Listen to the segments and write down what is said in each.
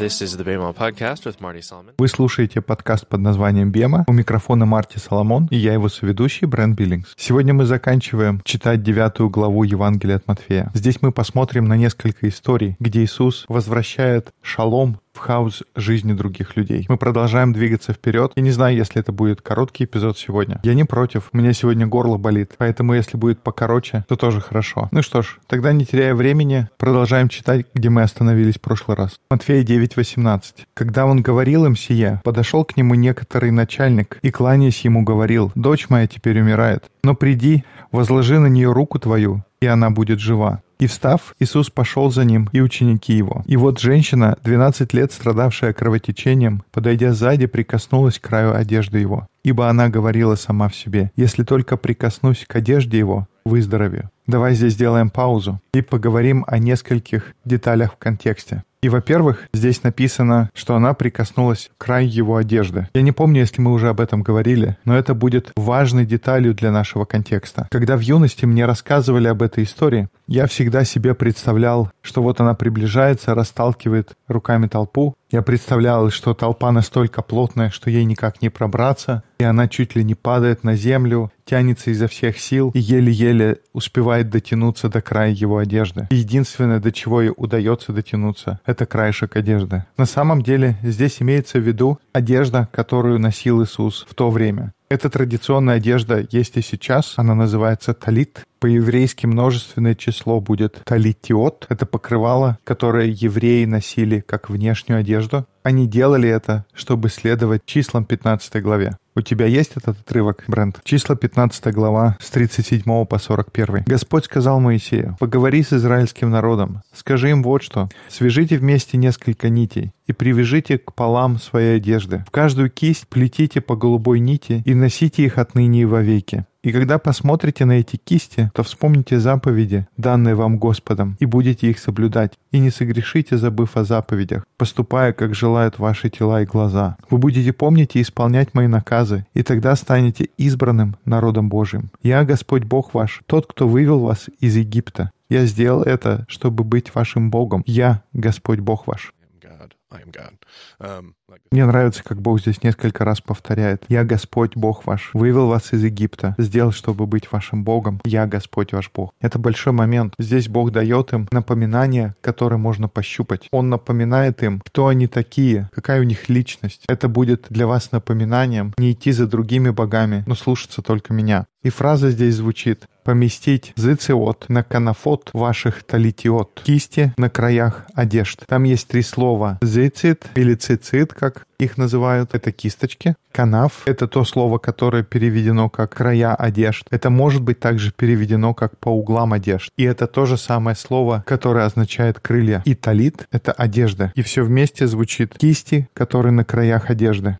This is the BEMA podcast with Marty Solomon. Вы слушаете подкаст под названием «Бема». У микрофона Марти Соломон и я его соведущий Брэн Биллингс. Сегодня мы заканчиваем читать девятую главу Евангелия от Матфея. Здесь мы посмотрим на несколько историй, где Иисус возвращает шалом в хаос жизни других людей. Мы продолжаем двигаться вперед. Я не знаю, если это будет короткий эпизод сегодня. Я не против. У меня сегодня горло болит. Поэтому, если будет покороче, то тоже хорошо. Ну что ж, тогда не теряя времени, продолжаем читать, где мы остановились в прошлый раз. Матфея 9:18. Когда он говорил им сие, подошел к нему некоторый начальник и, кланяясь ему, говорил, «Дочь моя теперь умирает, но приди, возложи на нее руку твою, и она будет жива». И встав, Иисус пошел за ним и ученики его. И вот женщина, 12 лет страдавшая кровотечением, подойдя сзади, прикоснулась к краю одежды его. Ибо она говорила сама в себе, «Если только прикоснусь к одежде его, выздоровею». Давай здесь сделаем паузу и поговорим о нескольких деталях в контексте. И, во-первых, здесь написано, что она прикоснулась к краю его одежды. Я не помню, если мы уже об этом говорили, но это будет важной деталью для нашего контекста. Когда в юности мне рассказывали об этой истории, я всегда себе представлял, что вот она приближается, расталкивает руками толпу. Я представлял, что толпа настолько плотная, что ей никак не пробраться, и она чуть ли не падает на землю, тянется изо всех сил и еле-еле успевает дотянуться до края его одежды. И единственное, до чего ей удается дотянуться, это краешек одежды. На самом деле здесь имеется в виду одежда, которую носил Иисус в то время. Эта традиционная одежда есть и сейчас. Она называется талит. По-еврейски множественное число будет талитиот. Это покрывало, которое евреи носили как внешнюю одежду. Они делали это, чтобы следовать числам 15 главе. У тебя есть этот отрывок, Брент? Числа 15 глава с 37 по 41. Господь сказал Моисею, «Поговори с израильским народом, скажи им вот что, свяжите вместе несколько нитей и привяжите к полам своей одежды. В каждую кисть плетите по голубой нити и носите их отныне и вовеки. И когда посмотрите на эти кисти, то вспомните заповеди, данные вам Господом, и будете их соблюдать. И не согрешите, забыв о заповедях, поступая, как желают ваши тела и глаза. Вы будете помнить и исполнять мои наказы, и тогда станете избранным народом Божьим. Я, Господь Бог ваш, тот, кто вывел вас из Египта. Я сделал это, чтобы быть вашим Богом. Я, Господь Бог ваш. Um, Мне нравится, как Бог здесь несколько раз повторяет. «Я Господь Бог ваш, вывел вас из Египта, сделал, чтобы быть вашим Богом. Я Господь ваш Бог». Это большой момент. Здесь Бог дает им напоминание, которое можно пощупать. Он напоминает им, кто они такие, какая у них личность. Это будет для вас напоминанием не идти за другими богами, но слушаться только меня. И фраза здесь звучит «поместить зициот на канафот ваших талитиот» — кисти на краях одежд. Там есть три слова «зицит» или «цицит», как их называют. Это кисточки. Канав — это то слово, которое переведено как «края одежд». Это может быть также переведено как «по углам одежд». И это то же самое слово, которое означает «крылья». И талит — это одежда. И все вместе звучит «кисти, которые на краях одежды»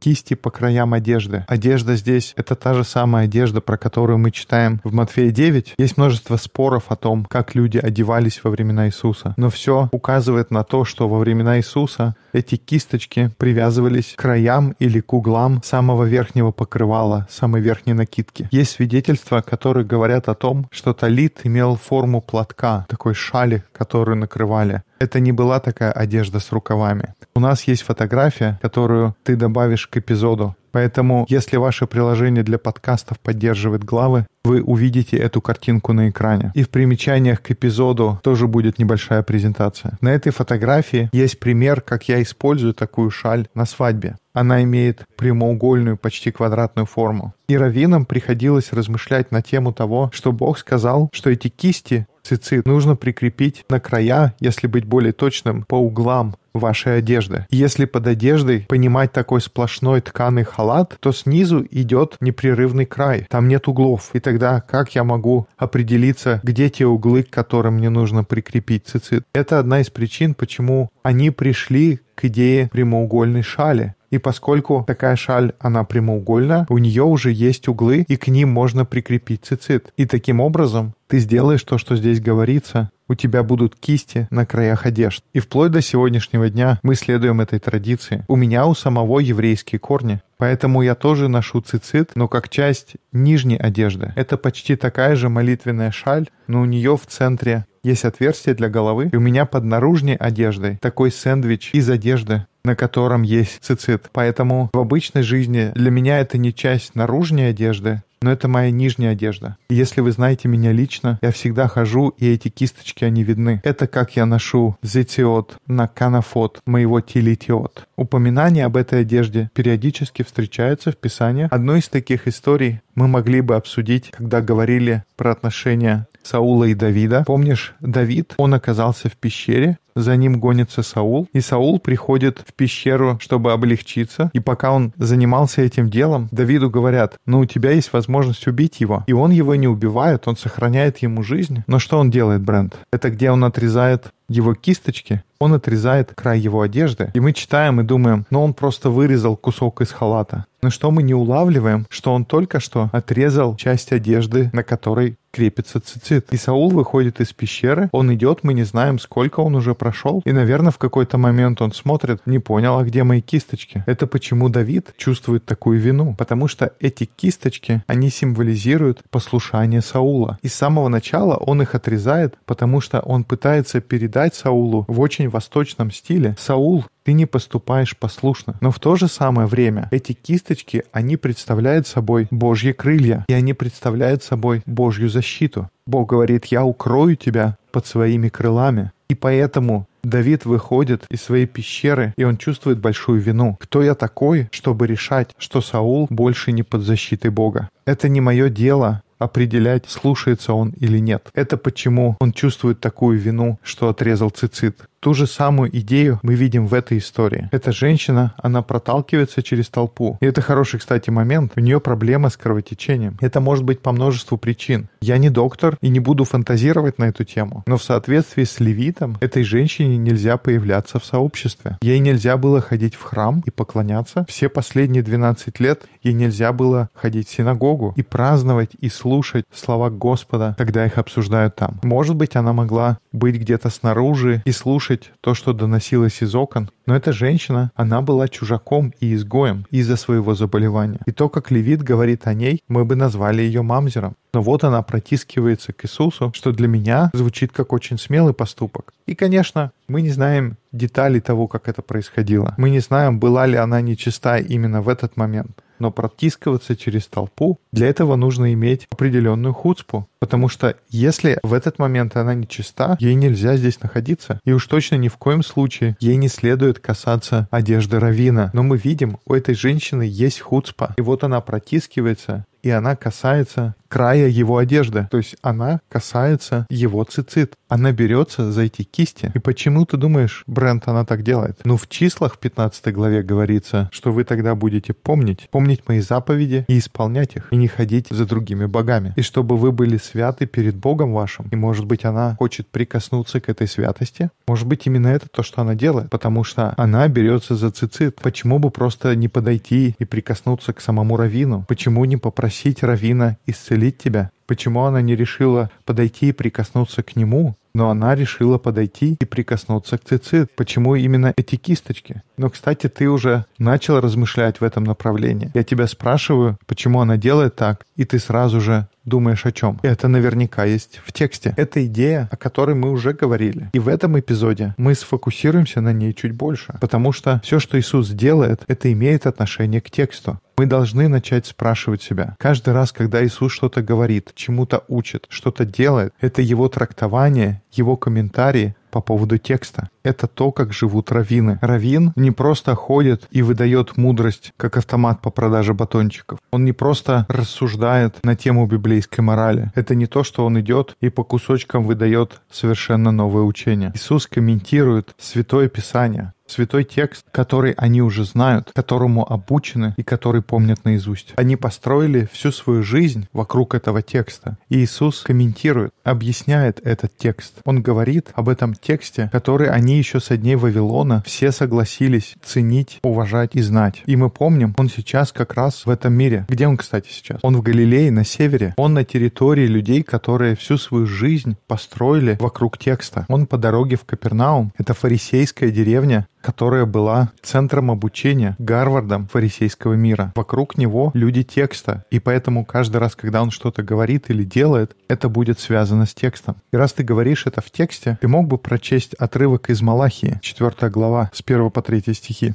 кисти по краям одежды. Одежда здесь — это та же самая одежда, про которую мы читаем в Матфея 9. Есть множество споров о том, как люди одевались во времена Иисуса. Но все указывает на то, что во времена Иисуса эти кисточки привязывались к краям или к углам самого верхнего покрывала, самой верхней накидки. Есть свидетельства, которые говорят о том, что талит имел форму платка, такой шали, которую накрывали. Это не была такая одежда с рукавами. У нас есть фотография, которую ты добавишь к эпизоду. Поэтому, если ваше приложение для подкастов поддерживает главы, вы увидите эту картинку на экране. И в примечаниях к эпизоду тоже будет небольшая презентация. На этой фотографии есть пример, как я использую такую шаль на свадьбе. Она имеет прямоугольную, почти квадратную форму. И раввинам приходилось размышлять на тему того, что Бог сказал, что эти кисти цицит нужно прикрепить на края, если быть более точным, по углам вашей одежды. Если под одеждой понимать такой сплошной тканый халат, то снизу идет непрерывный край, там нет углов. И тогда как я могу определиться, где те углы, к которым мне нужно прикрепить цицит? Это одна из причин, почему они пришли к идее прямоугольной шали. И поскольку такая шаль, она прямоугольная, у нее уже есть углы, и к ним можно прикрепить цицит. И таким образом ты сделаешь то, что здесь говорится, у тебя будут кисти на краях одежд. И вплоть до сегодняшнего дня мы следуем этой традиции. У меня у самого еврейские корни, Поэтому я тоже ношу цицит, но как часть нижней одежды. Это почти такая же молитвенная шаль, но у нее в центре есть отверстие для головы, и у меня под наружной одеждой такой сэндвич из одежды, на котором есть цицит. Поэтому в обычной жизни для меня это не часть наружной одежды, но это моя нижняя одежда. Если вы знаете меня лично, я всегда хожу, и эти кисточки, они видны. Это как я ношу зетиот на канафот моего тилитиот. Упоминание об этой одежде периодически встречается в Писании. Одну из таких историй мы могли бы обсудить, когда говорили про отношения Саула и Давида. Помнишь, Давид, он оказался в пещере, за ним гонится Саул, и Саул приходит в пещеру, чтобы облегчиться, и пока он занимался этим делом, Давиду говорят, ну у тебя есть возможность убить его, и он его не убивает, он сохраняет ему жизнь. Но что он делает, Брент? Это где он отрезает его кисточки, он отрезает край его одежды, и мы читаем и думаем, ну он просто вырезал кусок из халата. Но что мы не улавливаем, что он только что отрезал часть одежды, на которой крепится цицит. И Саул выходит из пещеры, он идет, мы не знаем, сколько он уже прошел, и, наверное, в какой-то момент он смотрит, не понял, а где мои кисточки? Это почему Давид чувствует такую вину? Потому что эти кисточки, они символизируют послушание Саула. И с самого начала он их отрезает, потому что он пытается передать Саулу в очень восточном стиле. Саул ты не поступаешь послушно. Но в то же самое время эти кисточки, они представляют собой Божьи крылья, и они представляют собой Божью защиту. Бог говорит, я укрою тебя под своими крылами. И поэтому Давид выходит из своей пещеры, и он чувствует большую вину. Кто я такой, чтобы решать, что Саул больше не под защитой Бога? Это не мое дело определять, слушается он или нет. Это почему он чувствует такую вину, что отрезал цицит. Ту же самую идею мы видим в этой истории. Эта женщина, она проталкивается через толпу. И это хороший, кстати, момент. У нее проблема с кровотечением. Это может быть по множеству причин. Я не доктор и не буду фантазировать на эту тему. Но в соответствии с левитом, этой женщине нельзя появляться в сообществе. Ей нельзя было ходить в храм и поклоняться. Все последние 12 лет ей нельзя было ходить в синагогу и праздновать и слушать слова Господа, когда их обсуждают там. Может быть, она могла быть где-то снаружи и слушать слушать то, что доносилось из окон. Но эта женщина, она была чужаком и изгоем из-за своего заболевания. И то, как Левит говорит о ней, мы бы назвали ее мамзером. Но вот она протискивается к Иисусу, что для меня звучит как очень смелый поступок. И, конечно, мы не знаем деталей того, как это происходило. Мы не знаем, была ли она нечиста именно в этот момент но протискиваться через толпу, для этого нужно иметь определенную хуцпу. Потому что если в этот момент она не чиста, ей нельзя здесь находиться. И уж точно ни в коем случае ей не следует касаться одежды Равина. Но мы видим, у этой женщины есть хуцпа. И вот она протискивается, и она касается края его одежды. То есть она касается его цицит. Она берется за эти кисти. И почему ты думаешь, Брент, она так делает? Ну, в числах в 15 главе говорится, что вы тогда будете помнить, помнить мои заповеди и исполнять их, и не ходить за другими богами. И чтобы вы были святы перед Богом вашим. И, может быть, она хочет прикоснуться к этой святости. Может быть, именно это то, что она делает, потому что она берется за цицит. Почему бы просто не подойти и прикоснуться к самому Равину? Почему не попросить Равина исцелить исцелить тебя? Почему она не решила подойти и прикоснуться к нему, но она решила подойти и прикоснуться к цицит? Почему именно эти кисточки? Но, кстати, ты уже начал размышлять в этом направлении. Я тебя спрашиваю, почему она делает так, и ты сразу же думаешь о чем. Это наверняка есть в тексте. Это идея, о которой мы уже говорили. И в этом эпизоде мы сфокусируемся на ней чуть больше, потому что все, что Иисус делает, это имеет отношение к тексту. Мы должны начать спрашивать себя. Каждый раз, когда Иисус что-то говорит, чему-то учит, что-то делает, это его трактование, его комментарии по поводу текста. Это то, как живут раввины. Равин не просто ходит и выдает мудрость, как автомат по продаже батончиков. Он не просто рассуждает на тему библейской морали. Это не то, что он идет и по кусочкам выдает совершенно новое учение. Иисус комментирует Святое Писание. Святой текст, который они уже знают, которому обучены и который помнят наизусть. Они построили всю свою жизнь вокруг этого текста. И Иисус комментирует, объясняет этот текст. Он говорит об этом тексте, который они еще со дней Вавилона все согласились ценить, уважать и знать. И мы помним, он сейчас как раз в этом мире. Где он, кстати, сейчас? Он в Галилее, на севере. Он на территории людей, которые всю свою жизнь построили вокруг текста. Он по дороге в Капернаум. Это фарисейская деревня, которая была центром обучения Гарвардом фарисейского мира. Вокруг него люди текста, и поэтому каждый раз, когда он что-то говорит или делает, это будет связано с текстом. И раз ты говоришь это в тексте, ты мог бы прочесть отрывок из Малахии, 4 глава, с 1 по 3 стихи.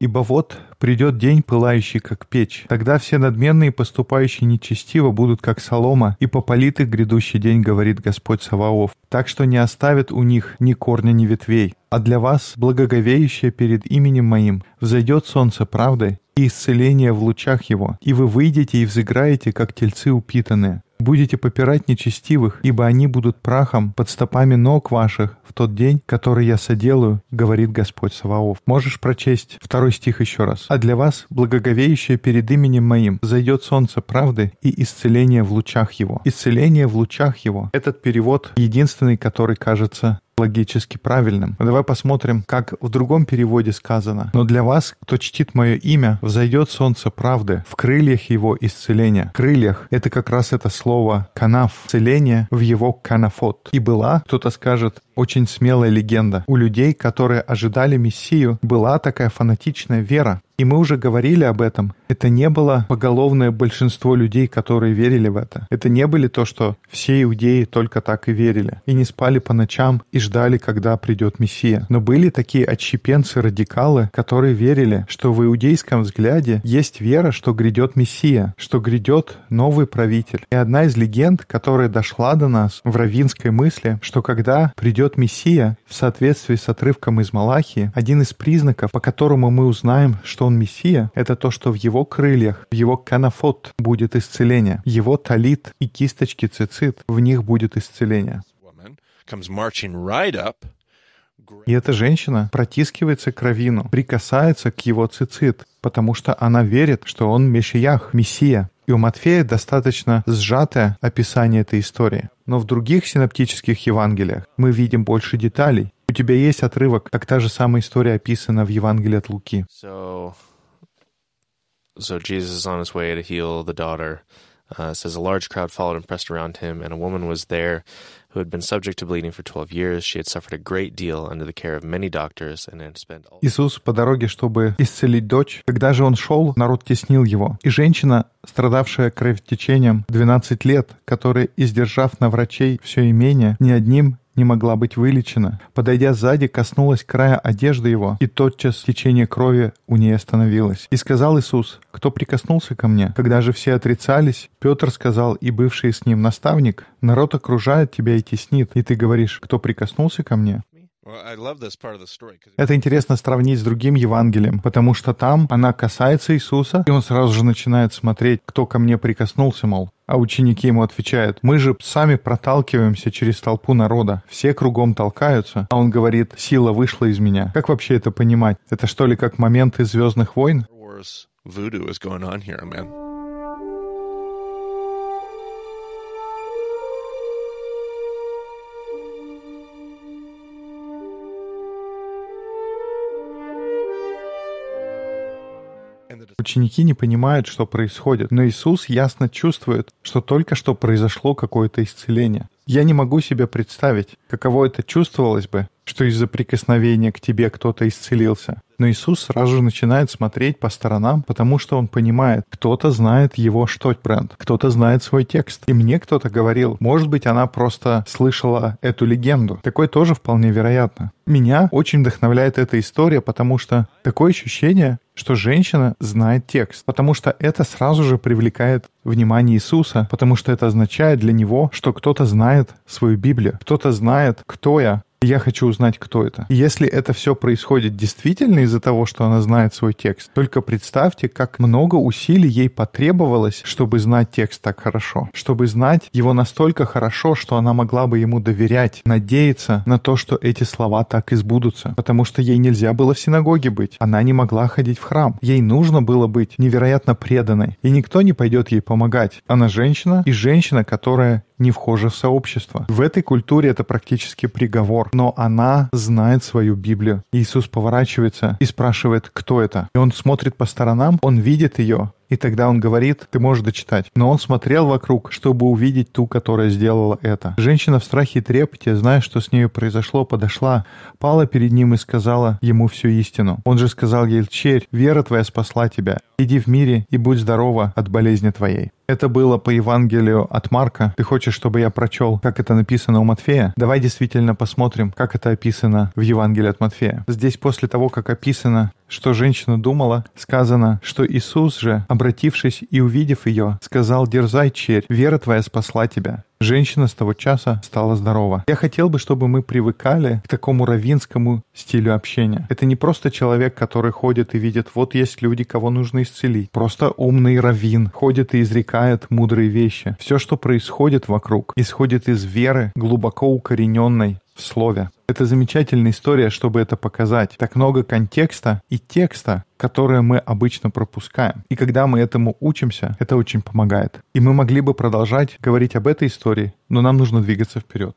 Ибо вот придет день, пылающий, как печь. Тогда все надменные, поступающие нечестиво, будут как солома, и попалит их грядущий день, говорит Господь Саваоф. Так что не оставит у них ни корня, ни ветвей. А для вас, благоговеющее перед именем моим, взойдет солнце правды и исцеление в лучах его, и вы выйдете и взыграете, как тельцы упитанные. Будете попирать нечестивых, ибо они будут прахом под стопами ног ваших в тот день, который я соделаю, говорит Господь Саваоф. Можешь прочесть второй стих еще раз. «А для вас, благоговеющее перед именем моим, зайдет солнце правды и исцеление в лучах его». Исцеление в лучах его. Этот перевод единственный, который кажется логически правильным. Давай посмотрим, как в другом переводе сказано. «Но для вас, кто чтит мое имя, взойдет солнце правды, в крыльях его исцеления». Крыльях — это как раз это слово «канаф», «целение» в его «канафот». И была, кто-то скажет, очень смелая легенда. У людей, которые ожидали Мессию, была такая фанатичная вера. И мы уже говорили об этом. Это не было поголовное большинство людей, которые верили в это. Это не были то, что все иудеи только так и верили. И не спали по ночам и ждали, когда придет Мессия. Но были такие отщепенцы-радикалы, которые верили, что в иудейском взгляде есть вера, что грядет Мессия, что грядет новый правитель. И одна из легенд, которая дошла до нас в равинской мысли, что когда придет Мессия, в соответствии с отрывком из Малахии, один из признаков, по которому мы узнаем, что он Мессия, это то, что в его крыльях, в его канафот будет исцеление, его талит и кисточки цицит, в них будет исцеление. И эта женщина протискивается к равину, прикасается к его цицит, потому что она верит, что он Мешиях, Мессия. И у Матфея достаточно сжатое описание этой истории. Но в других синоптических Евангелиях мы видим больше деталей. Тебя есть отрывок, как та же самая история описана в Евангелии от Луки. So, so Jesus is on his way to heal the daughter. Uh, says a large crowd followed and pressed around him, and a woman was there who had been subject to bleeding for 12 years. She had suffered a great deal under the care of many doctors and had spent all... Иисус по дороге, чтобы исцелить дочь. Когда же он шел, народ теснил его. И женщина, страдавшая кровотечением 12 лет, которая, издержав на врачей все имение, ни одним не могла быть вылечена. Подойдя сзади, коснулась края одежды его, и тотчас течение крови у ней остановилось. И сказал Иисус, кто прикоснулся ко мне? Когда же все отрицались, Петр сказал и бывший с ним наставник, народ окружает тебя и теснит, и ты говоришь, кто прикоснулся ко мне? Это интересно сравнить с другим Евангелием, потому что там она касается Иисуса, и он сразу же начинает смотреть, кто ко мне прикоснулся, мол. А ученики ему отвечают, мы же сами проталкиваемся через толпу народа, все кругом толкаются. А он говорит, сила вышла из меня. Как вообще это понимать? Это что ли как момент из «Звездных войн»? Ученики не понимают, что происходит, но Иисус ясно чувствует, что только что произошло какое-то исцеление. Я не могу себе представить, каково это чувствовалось бы, что из-за прикосновения к тебе кто-то исцелился. Но Иисус сразу же начинает смотреть по сторонам, потому что он понимает, кто-то знает его штот-бренд, кто-то знает свой текст. И мне кто-то говорил, может быть, она просто слышала эту легенду. Такое тоже вполне вероятно. Меня очень вдохновляет эта история, потому что такое ощущение, что женщина знает текст, потому что это сразу же привлекает внимание Иисуса, потому что это означает для него, что кто-то знает свою Библию, кто-то знает, кто я, Я хочу узнать, кто это. Если это все происходит действительно из-за того, что она знает свой текст, только представьте, как много усилий ей потребовалось, чтобы знать текст так хорошо, чтобы знать его настолько хорошо, что она могла бы ему доверять, надеяться на то, что эти слова так и сбудутся. Потому что ей нельзя было в синагоге быть. Она не могла ходить в храм. Ей нужно было быть невероятно преданной. И никто не пойдет ей помогать. Она женщина и женщина, которая не вхожа в сообщество. В этой культуре это практически приговор, но она знает свою Библию. Иисус поворачивается и спрашивает, кто это. И он смотрит по сторонам, он видит ее, и тогда он говорит, ты можешь дочитать. Но он смотрел вокруг, чтобы увидеть ту, которая сделала это. Женщина в страхе и трепете, зная, что с нею произошло, подошла, пала перед ним и сказала ему всю истину. Он же сказал ей, черь, вера твоя спасла тебя. Иди в мире и будь здорова от болезни твоей. Это было по Евангелию от Марка. Ты хочешь, чтобы я прочел, как это написано у Матфея? Давай действительно посмотрим, как это описано в Евангелии от Матфея. Здесь после того, как описано, что женщина думала, сказано, что Иисус же, обратившись и увидев ее, сказал, «Дерзай, черь, вера твоя спасла тебя». Женщина с того часа стала здорова. Я хотел бы, чтобы мы привыкали к такому равинскому стилю общения. Это не просто человек, который ходит и видит, вот есть люди, кого нужно исцелить. Просто умный раввин ходит и изрекает мудрые вещи. Все, что происходит вокруг, исходит из веры, глубоко укорененной в слове. Это замечательная история, чтобы это показать. Так много контекста и текста, которые мы обычно пропускаем. И когда мы этому учимся, это очень помогает. И мы могли бы продолжать говорить об этой истории, но нам нужно двигаться вперед.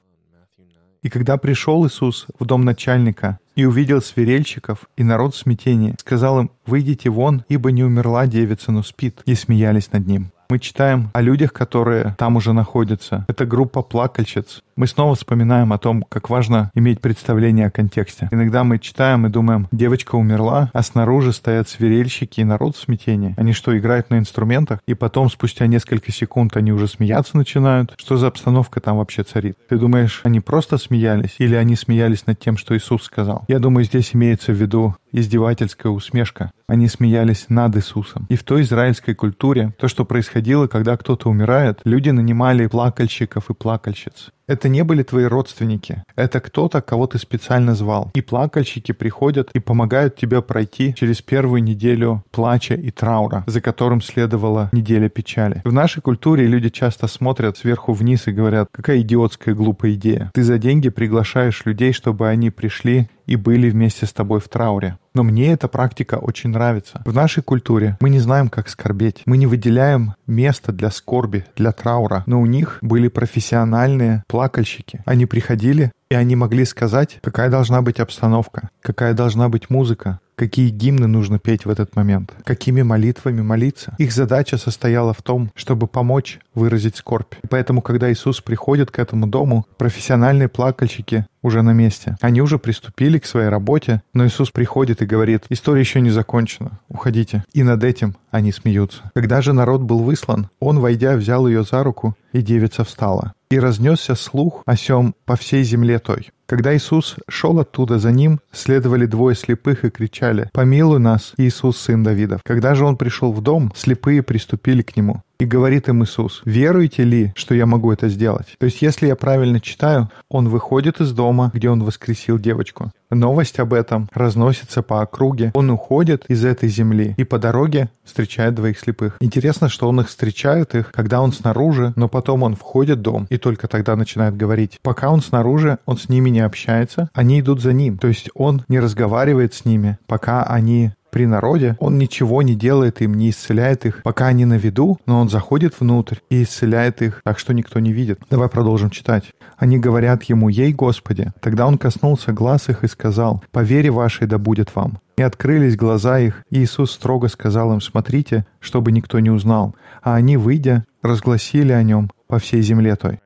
И когда пришел Иисус в дом начальника и увидел свирельщиков и народ в смятении, сказал им, «Выйдите вон, ибо не умерла девица, но спит», и смеялись над ним. Мы читаем о людях, которые там уже находятся. Это группа плакальщиц. Мы снова вспоминаем о том, как важно иметь представление о контексте. Иногда мы читаем и думаем, девочка умерла, а снаружи стоят свирельщики и народ в смятении. Они что, играют на инструментах? И потом, спустя несколько секунд, они уже смеяться начинают? Что за обстановка там вообще царит? Ты думаешь, они просто смеялись? Или они смеялись над тем, что Иисус сказал? Я думаю, здесь имеется в виду издевательская усмешка. Они смеялись над Иисусом. И в той израильской культуре то, что происходило, когда кто-то умирает, люди нанимали плакальщиков и плакальщиц. Это не были твои родственники. Это кто-то, кого ты специально звал. И плакальщики приходят и помогают тебе пройти через первую неделю плача и траура, за которым следовала неделя печали. В нашей культуре люди часто смотрят сверху вниз и говорят, какая идиотская глупая идея. Ты за деньги приглашаешь людей, чтобы они пришли и были вместе с тобой в трауре. Но мне эта практика очень нравится. В нашей культуре мы не знаем, как скорбеть. Мы не выделяем место для скорби, для траура. Но у них были профессиональные плакальщики. Они приходили, и они могли сказать, какая должна быть обстановка, какая должна быть музыка, какие гимны нужно петь в этот момент, какими молитвами молиться. Их задача состояла в том, чтобы помочь выразить скорбь. И поэтому, когда Иисус приходит к этому дому, профессиональные плакальщики уже на месте. Они уже приступили к своей работе, но Иисус приходит и говорит, история еще не закончена, уходите. И над этим они смеются. Когда же народ был выслан, он, войдя, взял ее за руку, и девица встала. И разнесся слух о сем по всей земле той. Когда Иисус шел оттуда, за ним следовали двое слепых и кричали «Помилуй нас, Иисус, сын Давидов». Когда же он пришел в дом, слепые приступили к нему. И говорит им Иисус, веруете ли, что я могу это сделать? То есть, если я правильно читаю, он выходит из дома, где он воскресил девочку. Новость об этом разносится по округе. Он уходит из этой земли и по дороге встречает двоих слепых. Интересно, что он их встречает их, когда он снаружи, но потом он входит в дом и только тогда начинает говорить. Пока он снаружи, он с ними не общается, они идут за ним. То есть он не разговаривает с ними, пока они при народе, он ничего не делает им, не исцеляет их, пока они на виду, но он заходит внутрь и исцеляет их, так что никто не видит. Давай продолжим читать. Они говорят ему, «Ей, Господи!» Тогда он коснулся глаз их и сказал, «По вере вашей да будет вам». И открылись глаза их, и Иисус строго сказал им, «Смотрите, чтобы никто не узнал». А они, выйдя, разгласили о нем по всей земле той.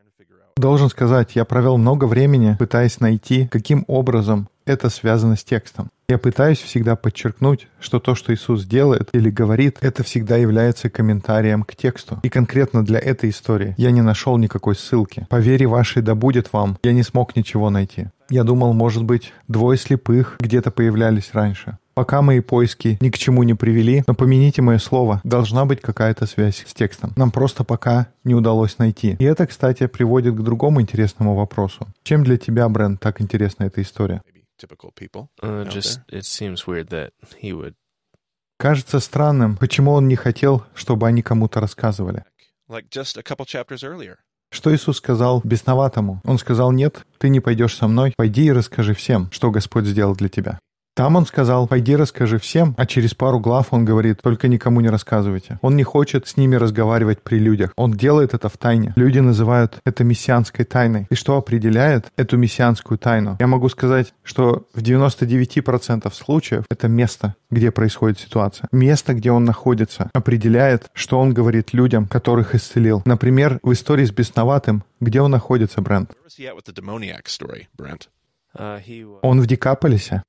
Должен сказать, я провел много времени, пытаясь найти, каким образом это связано с текстом. Я пытаюсь всегда подчеркнуть, что то, что Иисус делает или говорит, это всегда является комментарием к тексту. И конкретно для этой истории я не нашел никакой ссылки. По вере вашей да будет вам, я не смог ничего найти. Я думал, может быть, двое слепых где-то появлялись раньше. Пока мои поиски ни к чему не привели, но помяните мое слово, должна быть какая-то связь с текстом. Нам просто пока не удалось найти. И это, кстати, приводит к другому интересному вопросу. Чем для тебя, Брент, так интересна эта история? Typical people. Uh, just it seems weird that he would. Кажется странным, почему он не хотел, чтобы они кому-то рассказывали. there. Like just a couple chapters earlier. Что Иисус сказал бесноватому? Он сказал, нет, ты не пойдешь со мной, пойди и расскажи всем, что Господь сделал для тебя. Там он сказал, пойди расскажи всем, а через пару глав он говорит, только никому не рассказывайте. Он не хочет с ними разговаривать при людях. Он делает это в тайне. Люди называют это мессианской тайной. И что определяет эту мессианскую тайну? Я могу сказать, что в 99% случаев это место, где происходит ситуация. Место, где он находится, определяет, что он говорит людям, которых исцелил. Например, в истории с бесноватым, где он находится, Брент? Uh, Он в Декаполисе.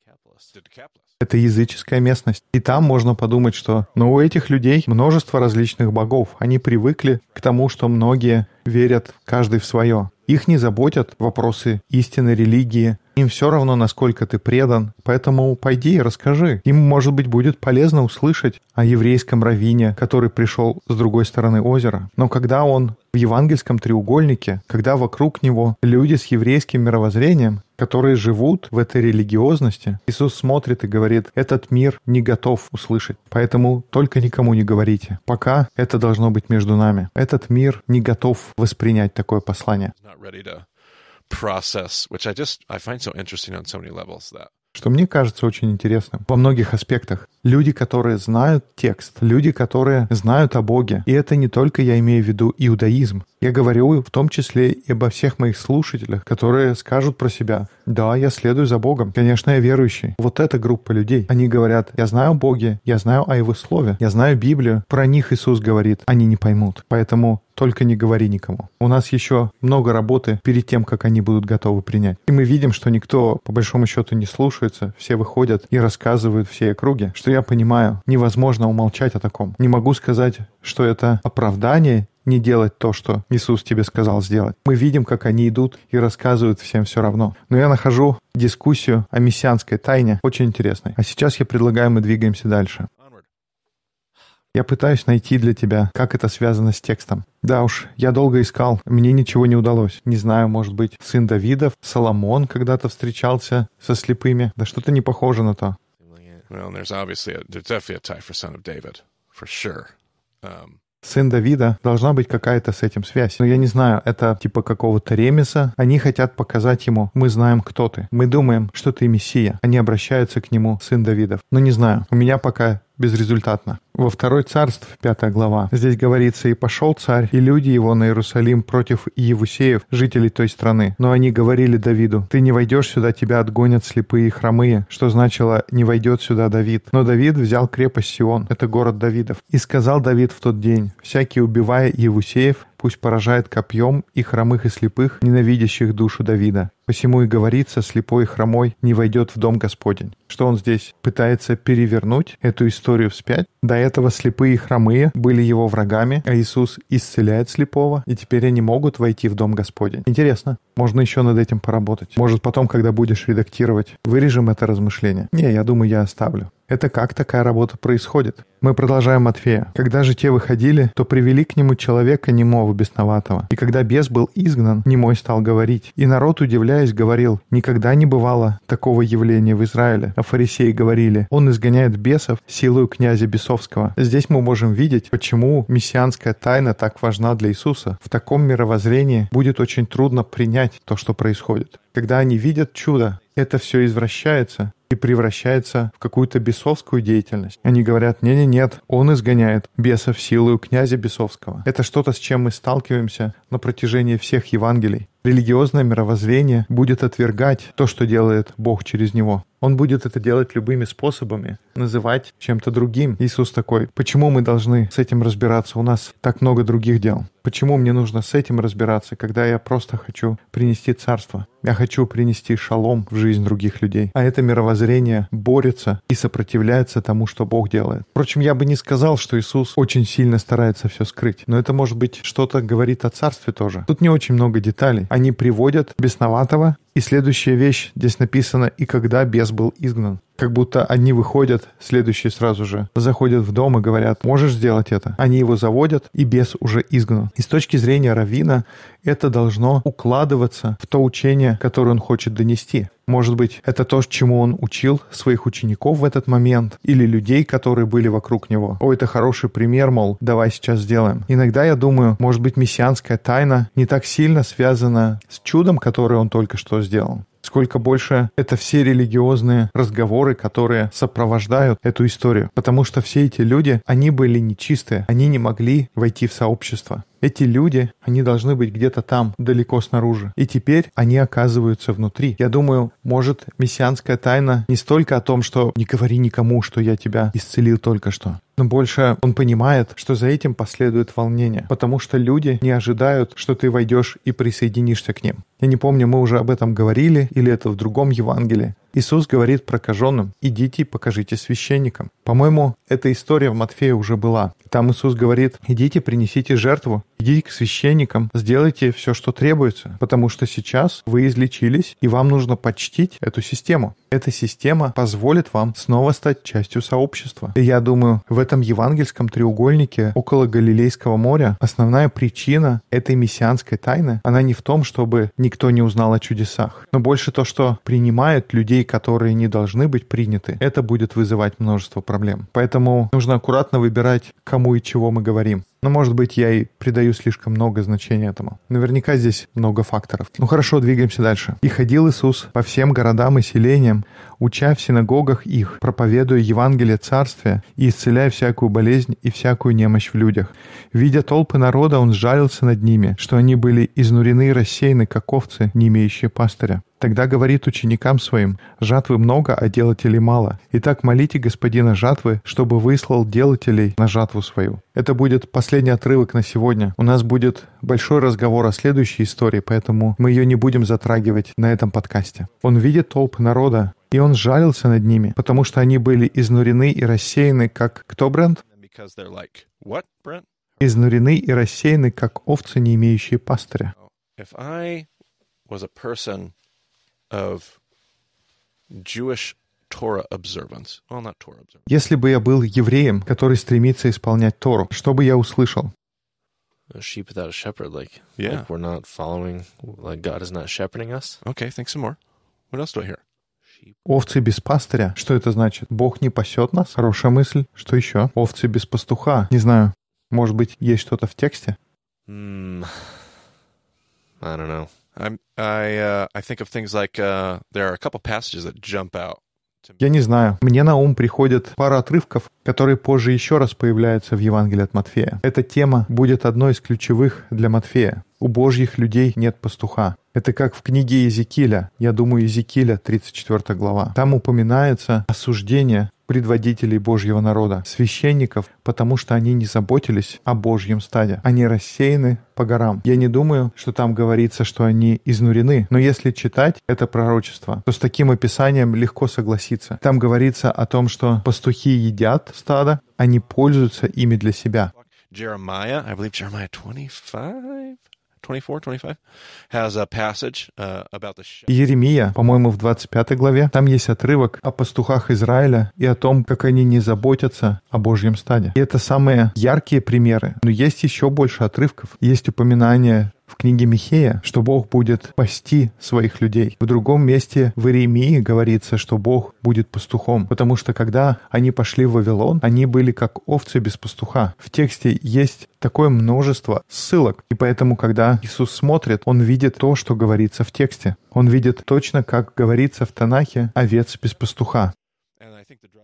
Это языческая местность. И там можно подумать, что но у этих людей множество различных богов. Они привыкли к тому, что многие верят каждый в свое. Их не заботят вопросы истины, религии. Им все равно, насколько ты предан. Поэтому пойди и расскажи. Им, может быть, будет полезно услышать о еврейском раввине, который пришел с другой стороны озера. Но когда он в евангельском треугольнике, когда вокруг него люди с еврейским мировоззрением, которые живут в этой религиозности, Иисус смотрит и говорит, этот мир не готов услышать, поэтому только никому не говорите. Пока это должно быть между нами. Этот мир не готов воспринять такое послание. Not ready to process, which I just I find so interesting on so many levels that что мне кажется очень интересным во многих аспектах. Люди, которые знают текст, люди, которые знают о Боге. И это не только я имею в виду иудаизм. Я говорю в том числе и обо всех моих слушателях, которые скажут про себя, да, я следую за Богом, конечно, я верующий. Вот эта группа людей, они говорят, я знаю о Боге, я знаю о Его Слове, я знаю Библию, про них Иисус говорит, они не поймут. Поэтому только не говори никому. У нас еще много работы перед тем, как они будут готовы принять. И мы видим, что никто, по большому счету, не слушается, все выходят и рассказывают все округи, что я понимаю, невозможно умолчать о таком. Не могу сказать, что это оправдание не делать то, что Иисус тебе сказал сделать. Мы видим, как они идут и рассказывают всем все равно. Но я нахожу дискуссию о мессианской тайне очень интересной. А сейчас я предлагаю, мы двигаемся дальше. Я пытаюсь найти для тебя, как это связано с текстом. Да уж, я долго искал, мне ничего не удалось. Не знаю, может быть, сын Давидов, Соломон когда-то встречался со слепыми. Да что-то не похоже на то. Um, Сын Давида, должна быть какая-то с этим связь. Но я не знаю, это типа какого-то ремеса. Они хотят показать ему, мы знаем, кто ты. Мы думаем, что ты Мессия. Они обращаются к нему, сын Давидов. Но не знаю, у меня пока безрезультатно. Во второй царств, пятая глава, здесь говорится, «И пошел царь, и люди его на Иерусалим против Иевусеев, жителей той страны. Но они говорили Давиду, ты не войдешь сюда, тебя отгонят слепые и хромые», что значило «не войдет сюда Давид». Но Давид взял крепость Сион, это город Давидов. И сказал Давид в тот день, «Всякий, убивая Иевусеев, пусть поражает копьем и хромых и слепых, ненавидящих душу Давида. Посему и говорится, слепой и хромой не войдет в дом Господень. Что он здесь пытается перевернуть эту историю вспять? До этого слепые и хромые были его врагами, а Иисус исцеляет слепого, и теперь они могут войти в дом Господень. Интересно. Можно еще над этим поработать. Может, потом, когда будешь редактировать, вырежем это размышление. Не, я думаю, я оставлю. Это как такая работа происходит? Мы продолжаем Матфея. «Когда же те выходили, то привели к нему человека немого, бесноватого. И когда бес был изгнан, немой стал говорить. И народ, удивляясь, говорил, никогда не бывало такого явления в Израиле. А фарисеи говорили, он изгоняет бесов силою князя бесовского. Здесь мы можем видеть, почему мессианская тайна так важна для Иисуса. В таком мировоззрении будет очень трудно принять то, что происходит. Когда они видят чудо, это все извращается и превращается в какую-то бесовскую деятельность. Они говорят, не-не-нет, он изгоняет бесов силою князя бесовского. Это что-то, с чем мы сталкиваемся на протяжении всех Евангелий. Религиозное мировоззрение будет отвергать то, что делает Бог через него. Он будет это делать любыми способами, называть чем-то другим. Иисус такой, почему мы должны с этим разбираться? У нас так много других дел. Почему мне нужно с этим разбираться, когда я просто хочу принести царство? Я хочу принести шалом в жизнь других людей. А это мировоззрение борется и сопротивляется тому, что Бог делает. Впрочем, я бы не сказал, что Иисус очень сильно старается все скрыть. Но это, может быть, что-то говорит о царстве тоже. Тут не очень много деталей. Они приводят бесноватого и следующая вещь, здесь написано «и когда бес был изгнан». Как будто они выходят, следующие сразу же заходят в дом и говорят «можешь сделать это?». Они его заводят, и бес уже изгнан. И с точки зрения Равина это должно укладываться в то учение, которое он хочет донести. Может быть, это то, чему он учил своих учеников в этот момент, или людей, которые были вокруг него. О, это хороший пример, мол, давай сейчас сделаем. Иногда я думаю, может быть, мессианская тайна не так сильно связана с чудом, которое он только что сделал сколько больше это все религиозные разговоры, которые сопровождают эту историю. Потому что все эти люди, они были нечистые, они не могли войти в сообщество. Эти люди, они должны быть где-то там, далеко снаружи. И теперь они оказываются внутри. Я думаю, может, мессианская тайна не столько о том, что не говори никому, что я тебя исцелил только что. Но больше он понимает, что за этим последует волнение, потому что люди не ожидают, что ты войдешь и присоединишься к ним. Я не помню, мы уже об этом говорили, или это в другом Евангелии. Иисус говорит прокаженным, идите и покажите священникам. По-моему, эта история в Матфея уже была. Там Иисус говорит, идите, принесите жертву, идите к священникам, сделайте все, что требуется, потому что сейчас вы излечились, и вам нужно почтить эту систему. Эта система позволит вам снова стать частью сообщества. И я думаю, в этом евангельском треугольнике около Галилейского моря основная причина этой мессианской тайны, она не в том, чтобы никто не узнал о чудесах, но больше то, что принимают людей, которые не должны быть приняты, это будет вызывать множество проблем. Поэтому нужно аккуратно выбирать, кому и чего мы говорим. Но, может быть, я и придаю слишком много значения этому. Наверняка здесь много факторов. Ну хорошо, двигаемся дальше. «И ходил Иисус по всем городам и селениям, уча в синагогах их, проповедуя Евангелие Царствия и исцеляя всякую болезнь и всякую немощь в людях. Видя толпы народа, он сжалился над ними, что они были изнурены и рассеяны, как овцы, не имеющие пастыря. Тогда говорит ученикам своим, «Жатвы много, а делателей мало. Итак, молите господина жатвы, чтобы выслал делателей на жатву свою». Это будет последний отрывок на сегодня. У нас будет большой разговор о следующей истории, поэтому мы ее не будем затрагивать на этом подкасте. Он видит толпы народа, и он жалился над ними, потому что они были изнурены и рассеяны, как... Кто, Брент? Изнурены и рассеяны, как овцы, не имеющие пастыря. Of Jewish Torah observance. Well, not Torah observance. Если бы я был евреем, который стремится исполнять Тору, что бы я услышал? A sheep without a shepherd, like, yeah. like we're not following, like God is not shepherding us. Okay, think some more. What else do I hear? Овцы без пастыря. Что это значит? Бог не пасет нас? Хорошая мысль. Что еще? Овцы без пастуха. Не знаю. Может быть, есть что-то в тексте? Mm, I don't know. Я не знаю. Мне на ум приходит пара отрывков, которые позже еще раз появляются в Евангелии от Матфея. Эта тема будет одной из ключевых для Матфея. У божьих людей нет пастуха. Это как в книге Иезекииля, я думаю, Иезекииля, 34 глава. Там упоминается осуждение предводителей Божьего народа, священников, потому что они не заботились о Божьем стаде. Они рассеяны по горам. Я не думаю, что там говорится, что они изнурены, но если читать это пророчество, то с таким описанием легко согласиться. Там говорится о том, что пастухи едят стадо, они пользуются ими для себя. Jeremiah, I believe Jeremiah 25, 24, 25, has a passage uh, Еремия, по-моему, в 25 главе, там есть отрывок о пастухах Израиля и о том, как они не заботятся о Божьем стаде. И это самые яркие примеры. Но есть еще больше отрывков. Есть упоминание в книге Михея, что Бог будет пасти своих людей. В другом месте в Иеремии говорится, что Бог будет пастухом, потому что когда они пошли в Вавилон, они были как овцы без пастуха. В тексте есть такое множество ссылок, и поэтому, когда Иисус смотрит, он видит то, что говорится в тексте. Он видит точно, как говорится в Танахе, овец без пастуха.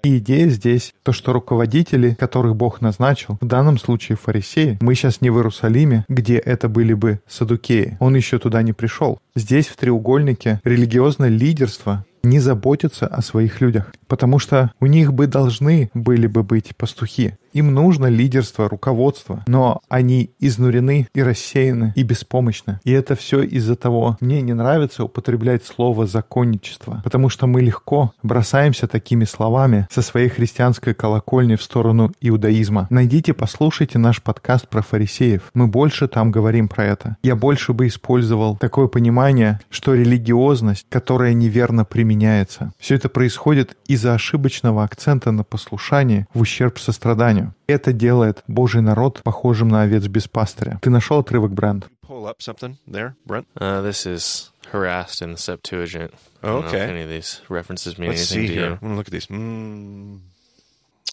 Идея здесь, то, что руководители, которых Бог назначил, в данном случае фарисеи, мы сейчас не в Иерусалиме, где это были бы садукеи. Он еще туда не пришел. Здесь, в треугольнике, религиозное лидерство не заботятся о своих людях, потому что у них бы должны были бы быть пастухи. Им нужно лидерство, руководство, но они изнурены и рассеяны и беспомощны. И это все из-за того, мне не нравится употреблять слово «законничество», потому что мы легко бросаемся такими словами со своей христианской колокольни в сторону иудаизма. Найдите, послушайте наш подкаст про фарисеев. Мы больше там говорим про это. Я больше бы использовал такое понимание, что религиозность, которая неверно применяется, все это происходит из-за ошибочного акцента на послушание в ущерб состраданию. Это делает Божий народ похожим на овец без пастыря. Ты нашел отрывок, Брент? Pull up something there, Brent. Uh, this is harassed in the Septuagint. I don't know if Okay. any of these references mean Let's anything see to here. you. I'm gonna look at these. Mm.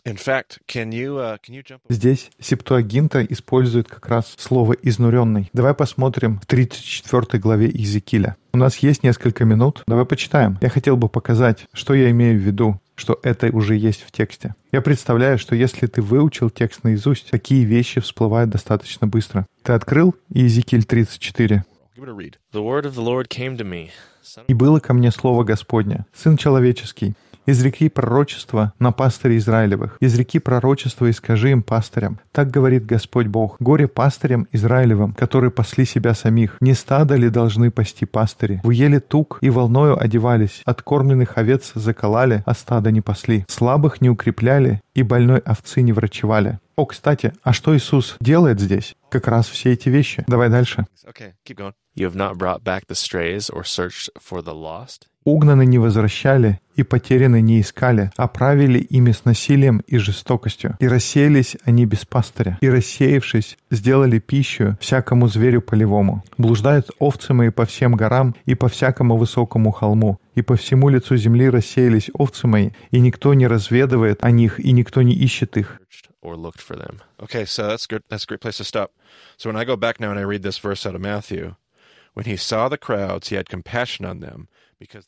In fact, can you uh, can you jump? Здесь Септуагинта использует как раз слово «изнуренный». Давай посмотрим в 34 главе Иезекииля. У нас есть несколько минут. Давай почитаем. Я хотел бы показать, что я имею в виду, что это уже есть в тексте. Я представляю, что если ты выучил текст наизусть, такие вещи всплывают достаточно быстро. Ты открыл Иезекииль 34. Give it a read. The word of the Lord came to me. Son «И было ко мне слово Господне, Сын человеческий, изреки пророчество на пастыре Израилевых, изреки пророчество и скажи им пастырям, так говорит Господь Бог, горе пастырям Израилевым, которые пасли себя самих, не стадо ли должны пасти пастыри? Вы ели тук и волною одевались, откормленных овец заколали, а стада не пасли, слабых не укрепляли и больной овцы не врачевали». О, кстати, а что Иисус делает здесь? Как раз все эти вещи. Давай дальше. Okay, keep going. You have not brought back the strays or searched for the lost. Угнаны не возвращали, и потеряны не искали, а правили ими с насилием и жестокостью. И рассеялись они без пастыря, и рассеявшись, сделали пищу всякому зверю полевому. Блуждают овцы мои по всем горам и по всякому высокому холму, и по всему лицу земли рассеялись овцы мои, и никто не разведывает о них, и никто не ищет их. When he saw the crowds, he had compassion on them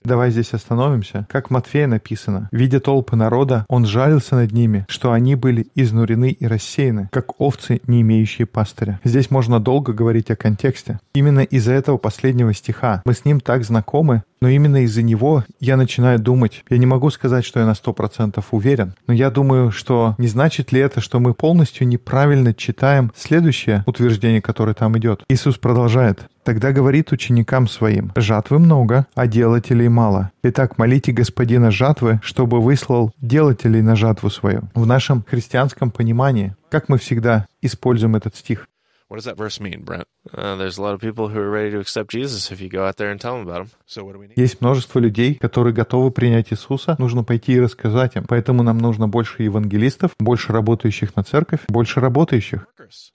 Давай здесь остановимся. Как в Матфея написано, видя толпы народа, он жалился над ними, что они были изнурены и рассеяны, как овцы, не имеющие пастыря. Здесь можно долго говорить о контексте. Именно из-за этого последнего стиха мы с ним так знакомы, но именно из-за него я начинаю думать. Я не могу сказать, что я на сто процентов уверен, но я думаю, что не значит ли это, что мы полностью неправильно читаем следующее утверждение, которое там идет. Иисус продолжает. Тогда говорит ученикам своим, «Жатвы много, а делателей мало. Итак, молите Господина жатвы, чтобы выслал делателей на жатву свою». В нашем христианском понимании, как мы всегда используем этот стих? What does that verse mean, Brent? Uh, there's a lot of people who are ready to accept Jesus if you go out there and tell them about him. So what do we need? Есть множество людей, которые готовы принять Иисуса, нужно пойти и рассказать им. Поэтому нам нужно больше евангелистов, больше работающих на церковь, больше работающих. Workers.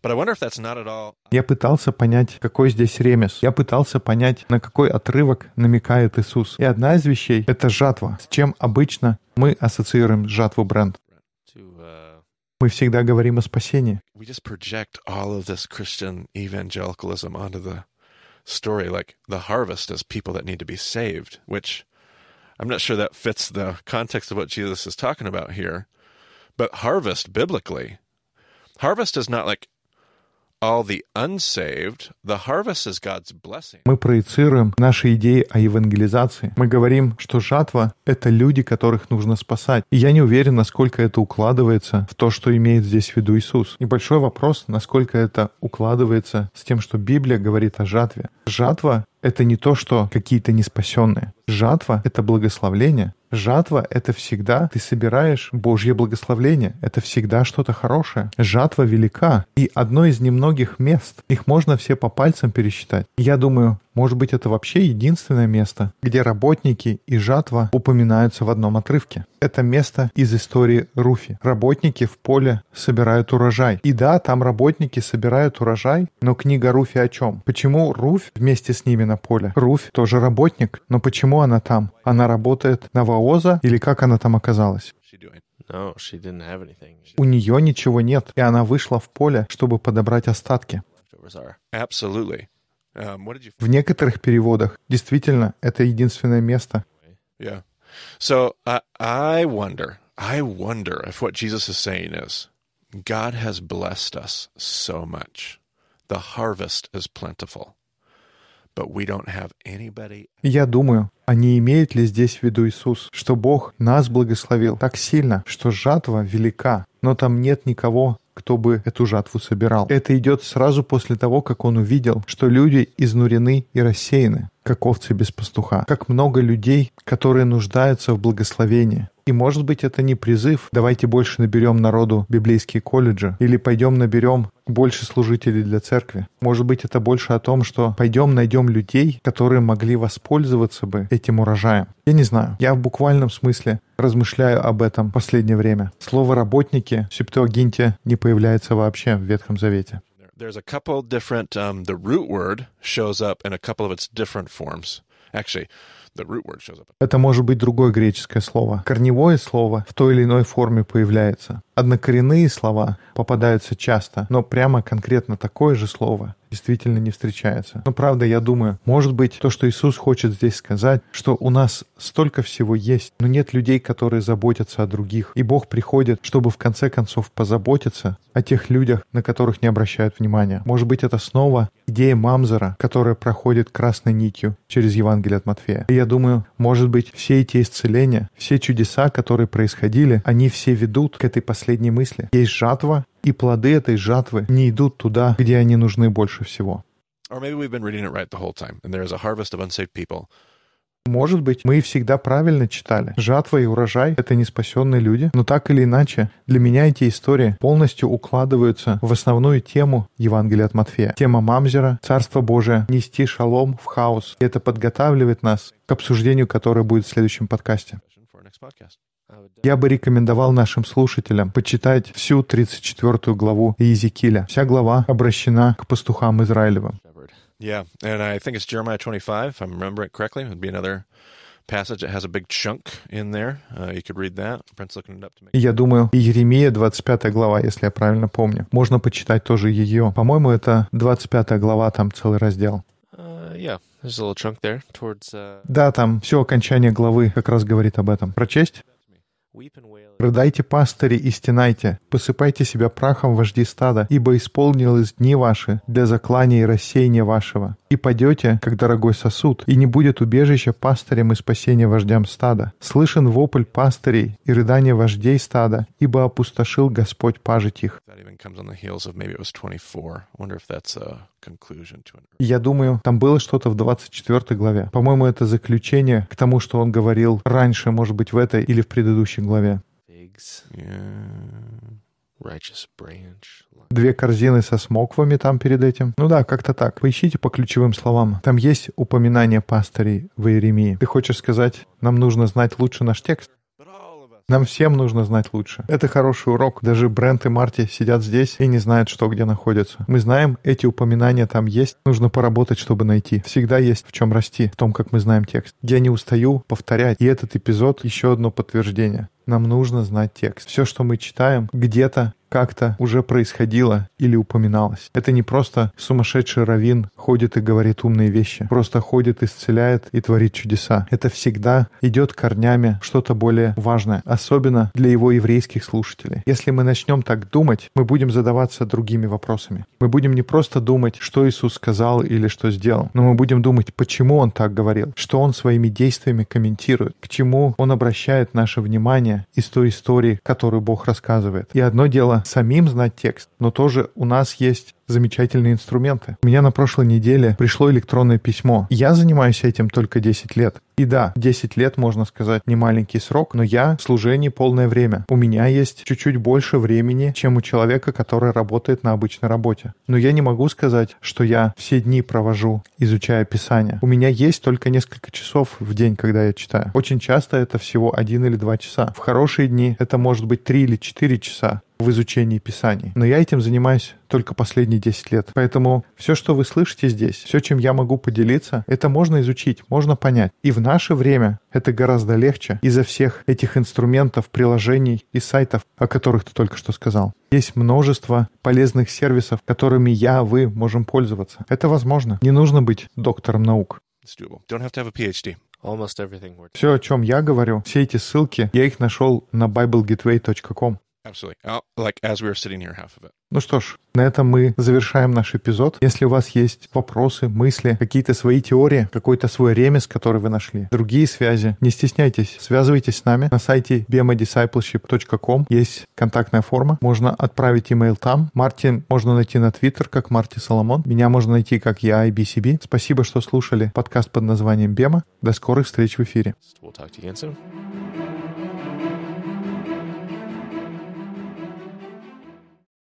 But I wonder if that's not at all. Я пытался понять, какой здесь ремес. Я пытался понять, на какой отрывок намекает Иисус. И одна из вещей — это жатва, с чем обычно мы ассоциируем жатву бренд. To uh, Мы всегда говорим о спасении. We just project all of this Christian evangelicalism onto the story, like the harvest as people that need to be saved, which I'm not sure that fits the context of what Jesus is talking about here. But harvest biblically, harvest is not like Мы проецируем наши идеи о евангелизации. Мы говорим, что жатва — это люди, которых нужно спасать. И я не уверен, насколько это укладывается в то, что имеет здесь в виду Иисус. И большой вопрос, насколько это укладывается с тем, что Библия говорит о жатве. Жатва — это не то, что какие-то неспасенные. Жатва — это благословление. Жатва — это всегда ты собираешь Божье благословление. Это всегда что-то хорошее. Жатва велика. И одно из немногих мест. Их можно все по пальцам пересчитать. Я думаю, может быть, это вообще единственное место, где работники и жатва упоминаются в одном отрывке. Это место из истории Руфи. Работники в поле собирают урожай. И да, там работники собирают урожай, но книга Руфи о чем? Почему Руфь вместе с ними на поле? Руфь тоже работник, но почему она там? Она работает на Ваоза или как она там оказалась? No, У нее ничего нет, и она вышла в поле, чтобы подобрать остатки. Um? В некоторых переводах действительно это единственное место. Yeah. So I I wonder, I wonder if what Jesus is saying is God has blessed us so much. The harvest is plentiful. but we don't have anybody. И Я думаю, а не имеет ли здесь в виду Иисус, что Бог нас благословил так сильно, что жатва велика, но там нет никого, кто бы эту жатву собирал. Это идет сразу после того, как он увидел, что люди изнурены и рассеяны, как овцы без пастуха. Как много людей, которые нуждаются в благословении. И может быть это не призыв «давайте больше наберем народу библейские колледжи» или «пойдем наберем больше служителей для церкви». Может быть это больше о том, что пойдем найдем людей, которые могли воспользоваться бы этим урожаем. Я не знаю. Я в буквальном смысле размышляю об этом в последнее время. Слово «работники» в Септуагинте не появляется вообще в Ветхом Завете. There's a couple different, um, the root word shows up in a couple of its different forms. Actually, Это может быть другое греческое слово. Корневое слово в той или иной форме появляется. Однокоренные слова попадаются часто, но прямо конкретно такое же слово действительно не встречается. Но правда, я думаю, может быть, то, что Иисус хочет здесь сказать, что у нас столько всего есть, но нет людей, которые заботятся о других. И Бог приходит, чтобы в конце концов позаботиться о тех людях, на которых не обращают внимания. Может быть, это снова идея Мамзера, которая проходит красной нитью через Евангелие от Матфея. И я думаю, может быть, все эти исцеления, все чудеса, которые происходили, они все ведут к этой последней мысли. Есть жатва, и плоды этой жатвы не идут туда, где они нужны больше всего. Может быть, мы и всегда правильно читали. Жатва и урожай — это не спасенные люди. Но так или иначе, для меня эти истории полностью укладываются в основную тему Евангелия от Матфея. Тема Мамзера, Царство Божие, нести шалом в хаос. И это подготавливает нас к обсуждению, которое будет в следующем подкасте. Я бы рекомендовал нашим слушателям почитать всю 34 главу Иезекииля. Вся глава обращена к пастухам Израилевым. Yeah, and I think it's Jeremiah 25, if I remember it correctly. It would be another passage that has a big chunk in there. Uh, you could read that. Brent's looking it up to make И я думаю, и Еремия 25 глава, если я правильно помню. Можно почитать тоже ее. По-моему, это 25 глава, там целый раздел. Uh, yeah, there's a little chunk there towards uh, Да, там все окончание главы как раз говорит об этом. Прочесть? Weep and wail. «Рыдайте, пастыри, и стенайте, посыпайте себя прахом вожди стада, ибо исполнились дни ваши для заклания и рассеяния вашего. И падете, как дорогой сосуд, и не будет убежища пастырям и спасения вождям стада. Слышен вопль пастырей и рыдание вождей стада, ибо опустошил Господь пажить их». That even comes on the heels of maybe it was 24. I wonder if that's a conclusion to an И Я думаю, там было что-то в 24 главе. По-моему, это заключение к тому, что он говорил раньше, может быть, в этой или в предыдущей главе. Две корзины со смоквами там перед этим. Ну да, как-то так. Поищите по ключевым словам. Там есть упоминание пастырей в Иеремии. Ты хочешь сказать, нам нужно знать лучше наш текст? Нам всем нужно знать лучше. Это хороший урок. Даже Брент и Марти сидят здесь и не знают, что где находится. Мы знаем, эти упоминания там есть. Нужно поработать, чтобы найти. Всегда есть в чем расти, в том, как мы знаем текст. Я не устаю повторять. И этот эпизод еще одно подтверждение. Нам нужно знать текст. Все, что мы читаем, где-то как-то уже происходило или упоминалось. Это не просто сумасшедший раввин ходит и говорит умные вещи. Просто ходит, исцеляет и творит чудеса. Это всегда идет корнями что-то более важное, особенно для его еврейских слушателей. Если мы начнем так думать, мы будем задаваться другими вопросами. Мы будем не просто думать, что Иисус сказал или что сделал, но мы будем думать, почему Он так говорил, что Он своими действиями комментирует, к чему Он обращает наше внимание из той истории, которую Бог рассказывает. И одно дело самим знать текст, но тоже у нас есть замечательные инструменты. У меня на прошлой неделе пришло электронное письмо. Я занимаюсь этим только 10 лет. И да, 10 лет, можно сказать, не маленький срок, но я в служении полное время. У меня есть чуть-чуть больше времени, чем у человека, который работает на обычной работе. Но я не могу сказать, что я все дни провожу, изучая Писание. У меня есть только несколько часов в день, когда я читаю. Очень часто это всего один или два часа. В хорошие дни это может быть три или четыре часа в изучении Писаний. Но я этим занимаюсь только последние 10 лет. Поэтому все, что вы слышите здесь, все, чем я могу поделиться, это можно изучить, можно понять. И в наше время это гораздо легче из-за всех этих инструментов, приложений и сайтов, о которых ты только что сказал. Есть множество полезных сервисов, которыми я, вы можем пользоваться. Это возможно. Не нужно быть доктором наук. Все, о чем я говорю, все эти ссылки, я их нашел на biblegateway.com. Absolutely. Oh, like as we were sitting here, half of it. Ну что ж, на этом мы завершаем наш эпизод. Если у вас есть вопросы, мысли, какие-то свои теории, какой-то свой ремес, который вы нашли, другие связи, не стесняйтесь, связывайтесь с нами. На сайте bemadiscipleship.com есть контактная форма. Можно отправить имейл там. Мартин можно найти на Твиттер, как Марти Соломон. Меня можно найти, как я, IBCB. Спасибо, что слушали подкаст под названием Бема. До скорых встреч в эфире. We'll talk to you again soon.